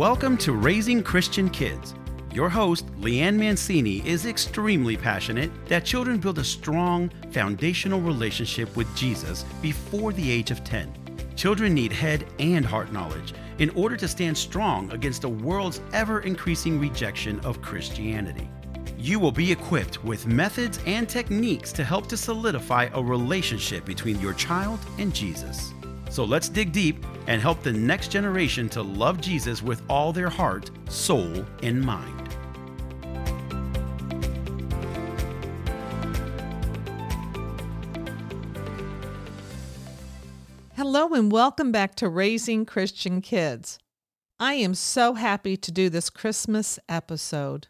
Welcome to Raising Christian Kids. Your host, Leanne Mancini, is extremely passionate that children build a strong, foundational relationship with Jesus before the age of 10. Children need head and heart knowledge in order to stand strong against the world's ever increasing rejection of Christianity. You will be equipped with methods and techniques to help to solidify a relationship between your child and Jesus. So let's dig deep and help the next generation to love Jesus with all their heart, soul, and mind. Hello, and welcome back to Raising Christian Kids. I am so happy to do this Christmas episode.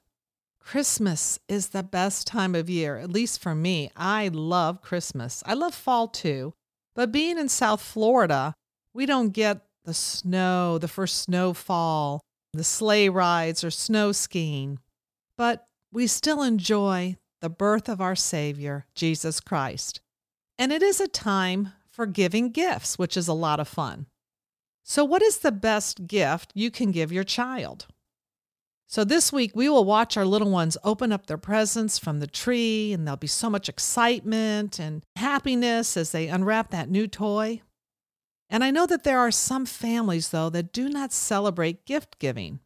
Christmas is the best time of year, at least for me. I love Christmas. I love fall too, but being in South Florida, we don't get the snow, the first snowfall, the sleigh rides, or snow skiing. But we still enjoy the birth of our Savior, Jesus Christ. And it is a time for giving gifts, which is a lot of fun. So, what is the best gift you can give your child? So, this week we will watch our little ones open up their presents from the tree, and there'll be so much excitement and happiness as they unwrap that new toy. And I know that there are some families, though, that do not celebrate gift giving.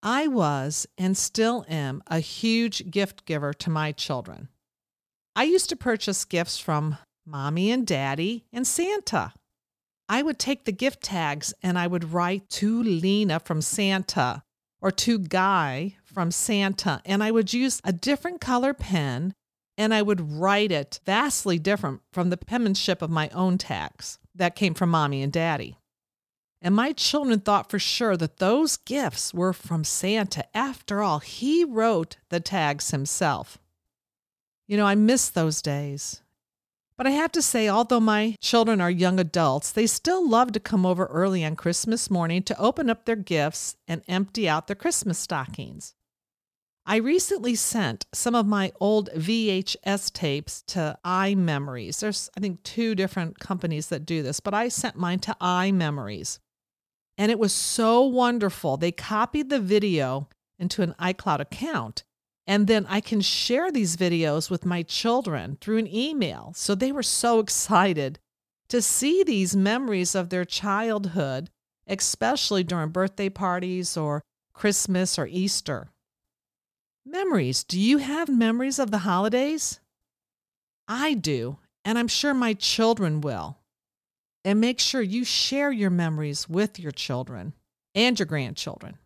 I was and still am a huge gift giver to my children. I used to purchase gifts from mommy and daddy and Santa. I would take the gift tags and I would write to Lena from Santa or to Guy from Santa, and I would use a different color pen and I would write it vastly different from the penmanship of my own tags that came from mommy and daddy. And my children thought for sure that those gifts were from Santa. After all, he wrote the tags himself. You know, I miss those days. But I have to say, although my children are young adults, they still love to come over early on Christmas morning to open up their gifts and empty out their Christmas stockings. I recently sent some of my old VHS tapes to iMemories. There's, I think, two different companies that do this, but I sent mine to iMemories. And it was so wonderful. They copied the video into an iCloud account. And then I can share these videos with my children through an email. So they were so excited to see these memories of their childhood, especially during birthday parties or Christmas or Easter. Memories. Do you have memories of the holidays? I do, and I'm sure my children will. And make sure you share your memories with your children and your grandchildren.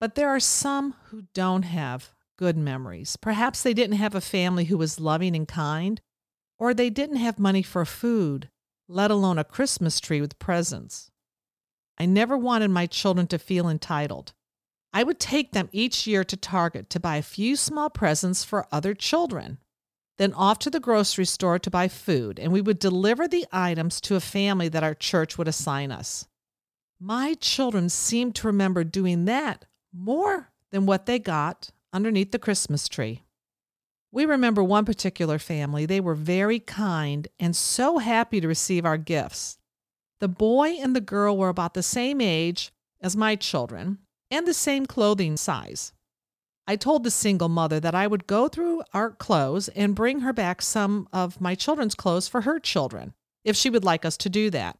But there are some who don't have good memories. Perhaps they didn't have a family who was loving and kind, or they didn't have money for food, let alone a Christmas tree with presents. I never wanted my children to feel entitled. I would take them each year to Target to buy a few small presents for other children, then off to the grocery store to buy food, and we would deliver the items to a family that our church would assign us. My children seemed to remember doing that more than what they got underneath the Christmas tree. We remember one particular family. They were very kind and so happy to receive our gifts. The boy and the girl were about the same age as my children and the same clothing size. I told the single mother that I would go through our clothes and bring her back some of my children's clothes for her children, if she would like us to do that.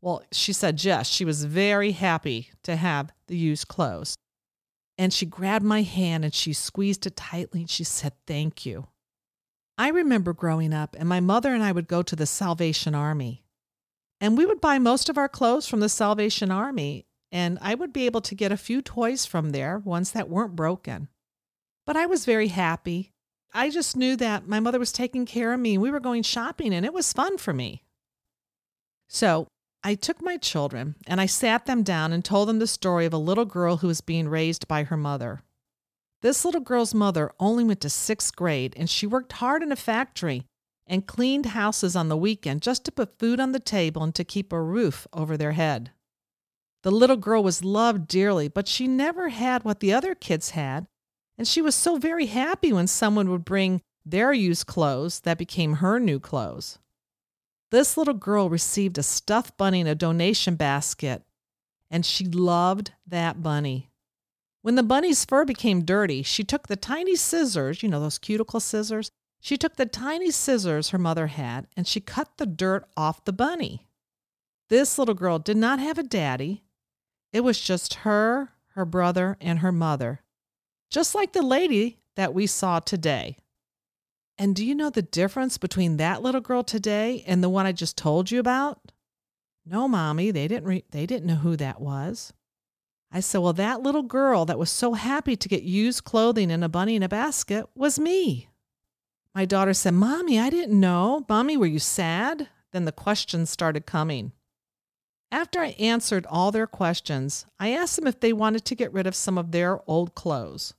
Well, she said yes. She was very happy to have the used clothes. And she grabbed my hand and she squeezed it tightly and she said, Thank you. I remember growing up, and my mother and I would go to the Salvation Army. And we would buy most of our clothes from the Salvation Army, and I would be able to get a few toys from there, ones that weren't broken. But I was very happy. I just knew that my mother was taking care of me. We were going shopping, and it was fun for me. So I took my children and I sat them down and told them the story of a little girl who was being raised by her mother. This little girl's mother only went to sixth grade and she worked hard in a factory and cleaned houses on the weekend just to put food on the table and to keep a roof over their head. The little girl was loved dearly, but she never had what the other kids had, and she was so very happy when someone would bring their used clothes that became her new clothes. This little girl received a stuffed bunny in a donation basket, and she loved that bunny. When the bunny's fur became dirty, she took the tiny scissors, you know, those cuticle scissors, she took the tiny scissors her mother had and she cut the dirt off the bunny. This little girl did not have a daddy. It was just her, her brother, and her mother, just like the lady that we saw today. And do you know the difference between that little girl today and the one I just told you about? No, mommy, they didn't re- they didn't know who that was. I said, "Well, that little girl that was so happy to get used clothing and a bunny in a basket was me." My daughter said, Mommy, I didn't know. Mommy, were you sad? Then the questions started coming. After I answered all their questions, I asked them if they wanted to get rid of some of their old clothes.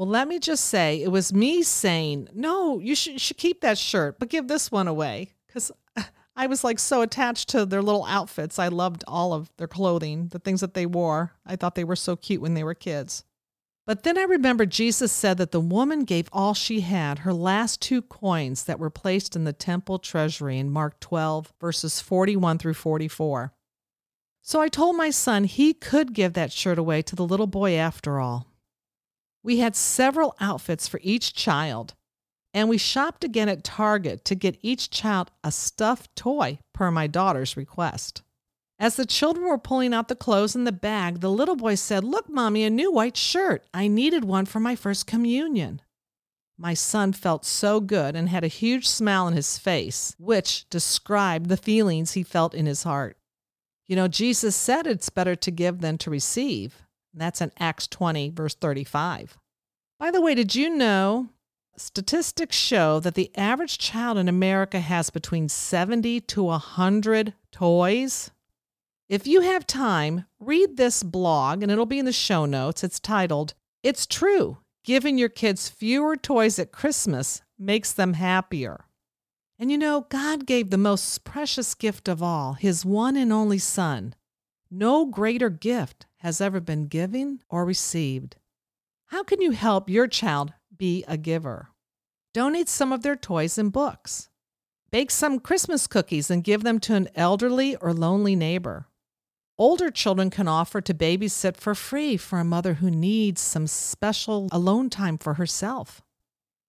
Well, let me just say, it was me saying, No, you should, should keep that shirt, but give this one away. Because I was like so attached to their little outfits. I loved all of their clothing, the things that they wore. I thought they were so cute when they were kids. But then I remember Jesus said that the woman gave all she had, her last two coins that were placed in the temple treasury in Mark 12, verses 41 through 44. So I told my son he could give that shirt away to the little boy after all. We had several outfits for each child, and we shopped again at Target to get each child a stuffed toy per my daughter's request. As the children were pulling out the clothes in the bag, the little boy said, Look, Mommy, a new white shirt. I needed one for my first communion. My son felt so good and had a huge smile on his face, which described the feelings he felt in his heart. You know, Jesus said it's better to give than to receive. That's in Acts 20, verse 35. By the way, did you know statistics show that the average child in America has between 70 to 100 toys? If you have time, read this blog, and it'll be in the show notes. It's titled, It's True Giving Your Kids Fewer Toys at Christmas Makes Them Happier. And you know, God gave the most precious gift of all, His one and only Son. No greater gift has ever been given or received. How can you help your child be a giver? Donate some of their toys and books. Bake some Christmas cookies and give them to an elderly or lonely neighbor. Older children can offer to babysit for free for a mother who needs some special alone time for herself.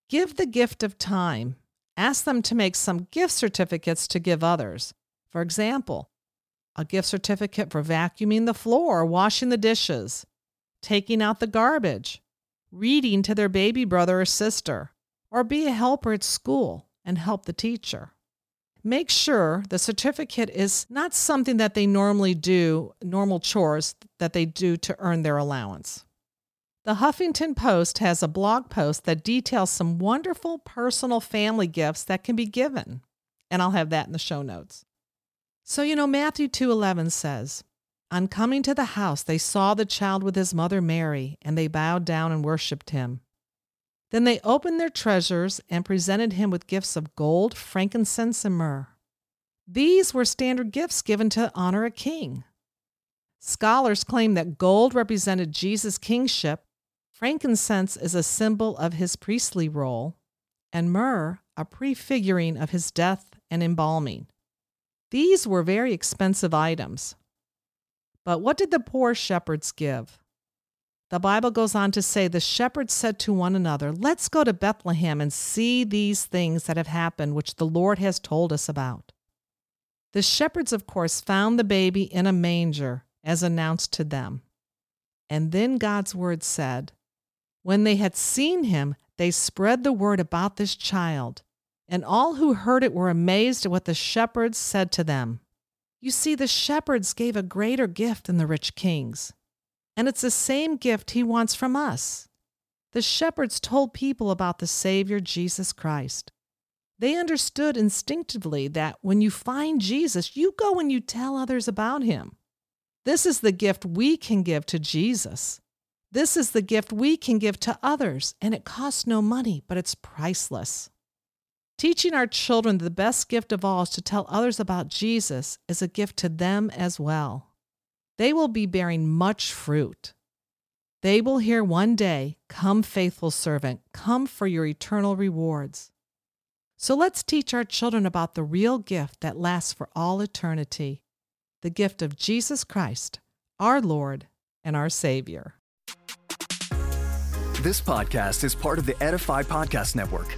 Give the gift of time. Ask them to make some gift certificates to give others. For example, a gift certificate for vacuuming the floor, washing the dishes, taking out the garbage, reading to their baby brother or sister, or be a helper at school and help the teacher make sure the certificate is not something that they normally do, normal chores that they do to earn their allowance. The Huffington Post has a blog post that details some wonderful personal family gifts that can be given, and I'll have that in the show notes. So, you know, Matthew 2:11 says, "On coming to the house, they saw the child with his mother Mary, and they bowed down and worshiped him." Then they opened their treasures and presented him with gifts of gold, frankincense, and myrrh. These were standard gifts given to honor a king. Scholars claim that gold represented Jesus' kingship, frankincense is a symbol of his priestly role, and myrrh a prefiguring of his death and embalming. These were very expensive items. But what did the poor shepherds give? The Bible goes on to say the shepherds said to one another, Let's go to Bethlehem and see these things that have happened, which the Lord has told us about. The shepherds, of course, found the baby in a manger, as announced to them. And then God's word said, When they had seen him, they spread the word about this child, and all who heard it were amazed at what the shepherds said to them. You see, the shepherds gave a greater gift than the rich kings. And it's the same gift he wants from us. The shepherds told people about the Savior, Jesus Christ. They understood instinctively that when you find Jesus, you go and you tell others about him. This is the gift we can give to Jesus. This is the gift we can give to others, and it costs no money, but it's priceless. Teaching our children the best gift of all is to tell others about Jesus is a gift to them as well they will be bearing much fruit. They will hear one day, Come, faithful servant, come for your eternal rewards. So let's teach our children about the real gift that lasts for all eternity the gift of Jesus Christ, our Lord and our Savior. This podcast is part of the Edify Podcast Network.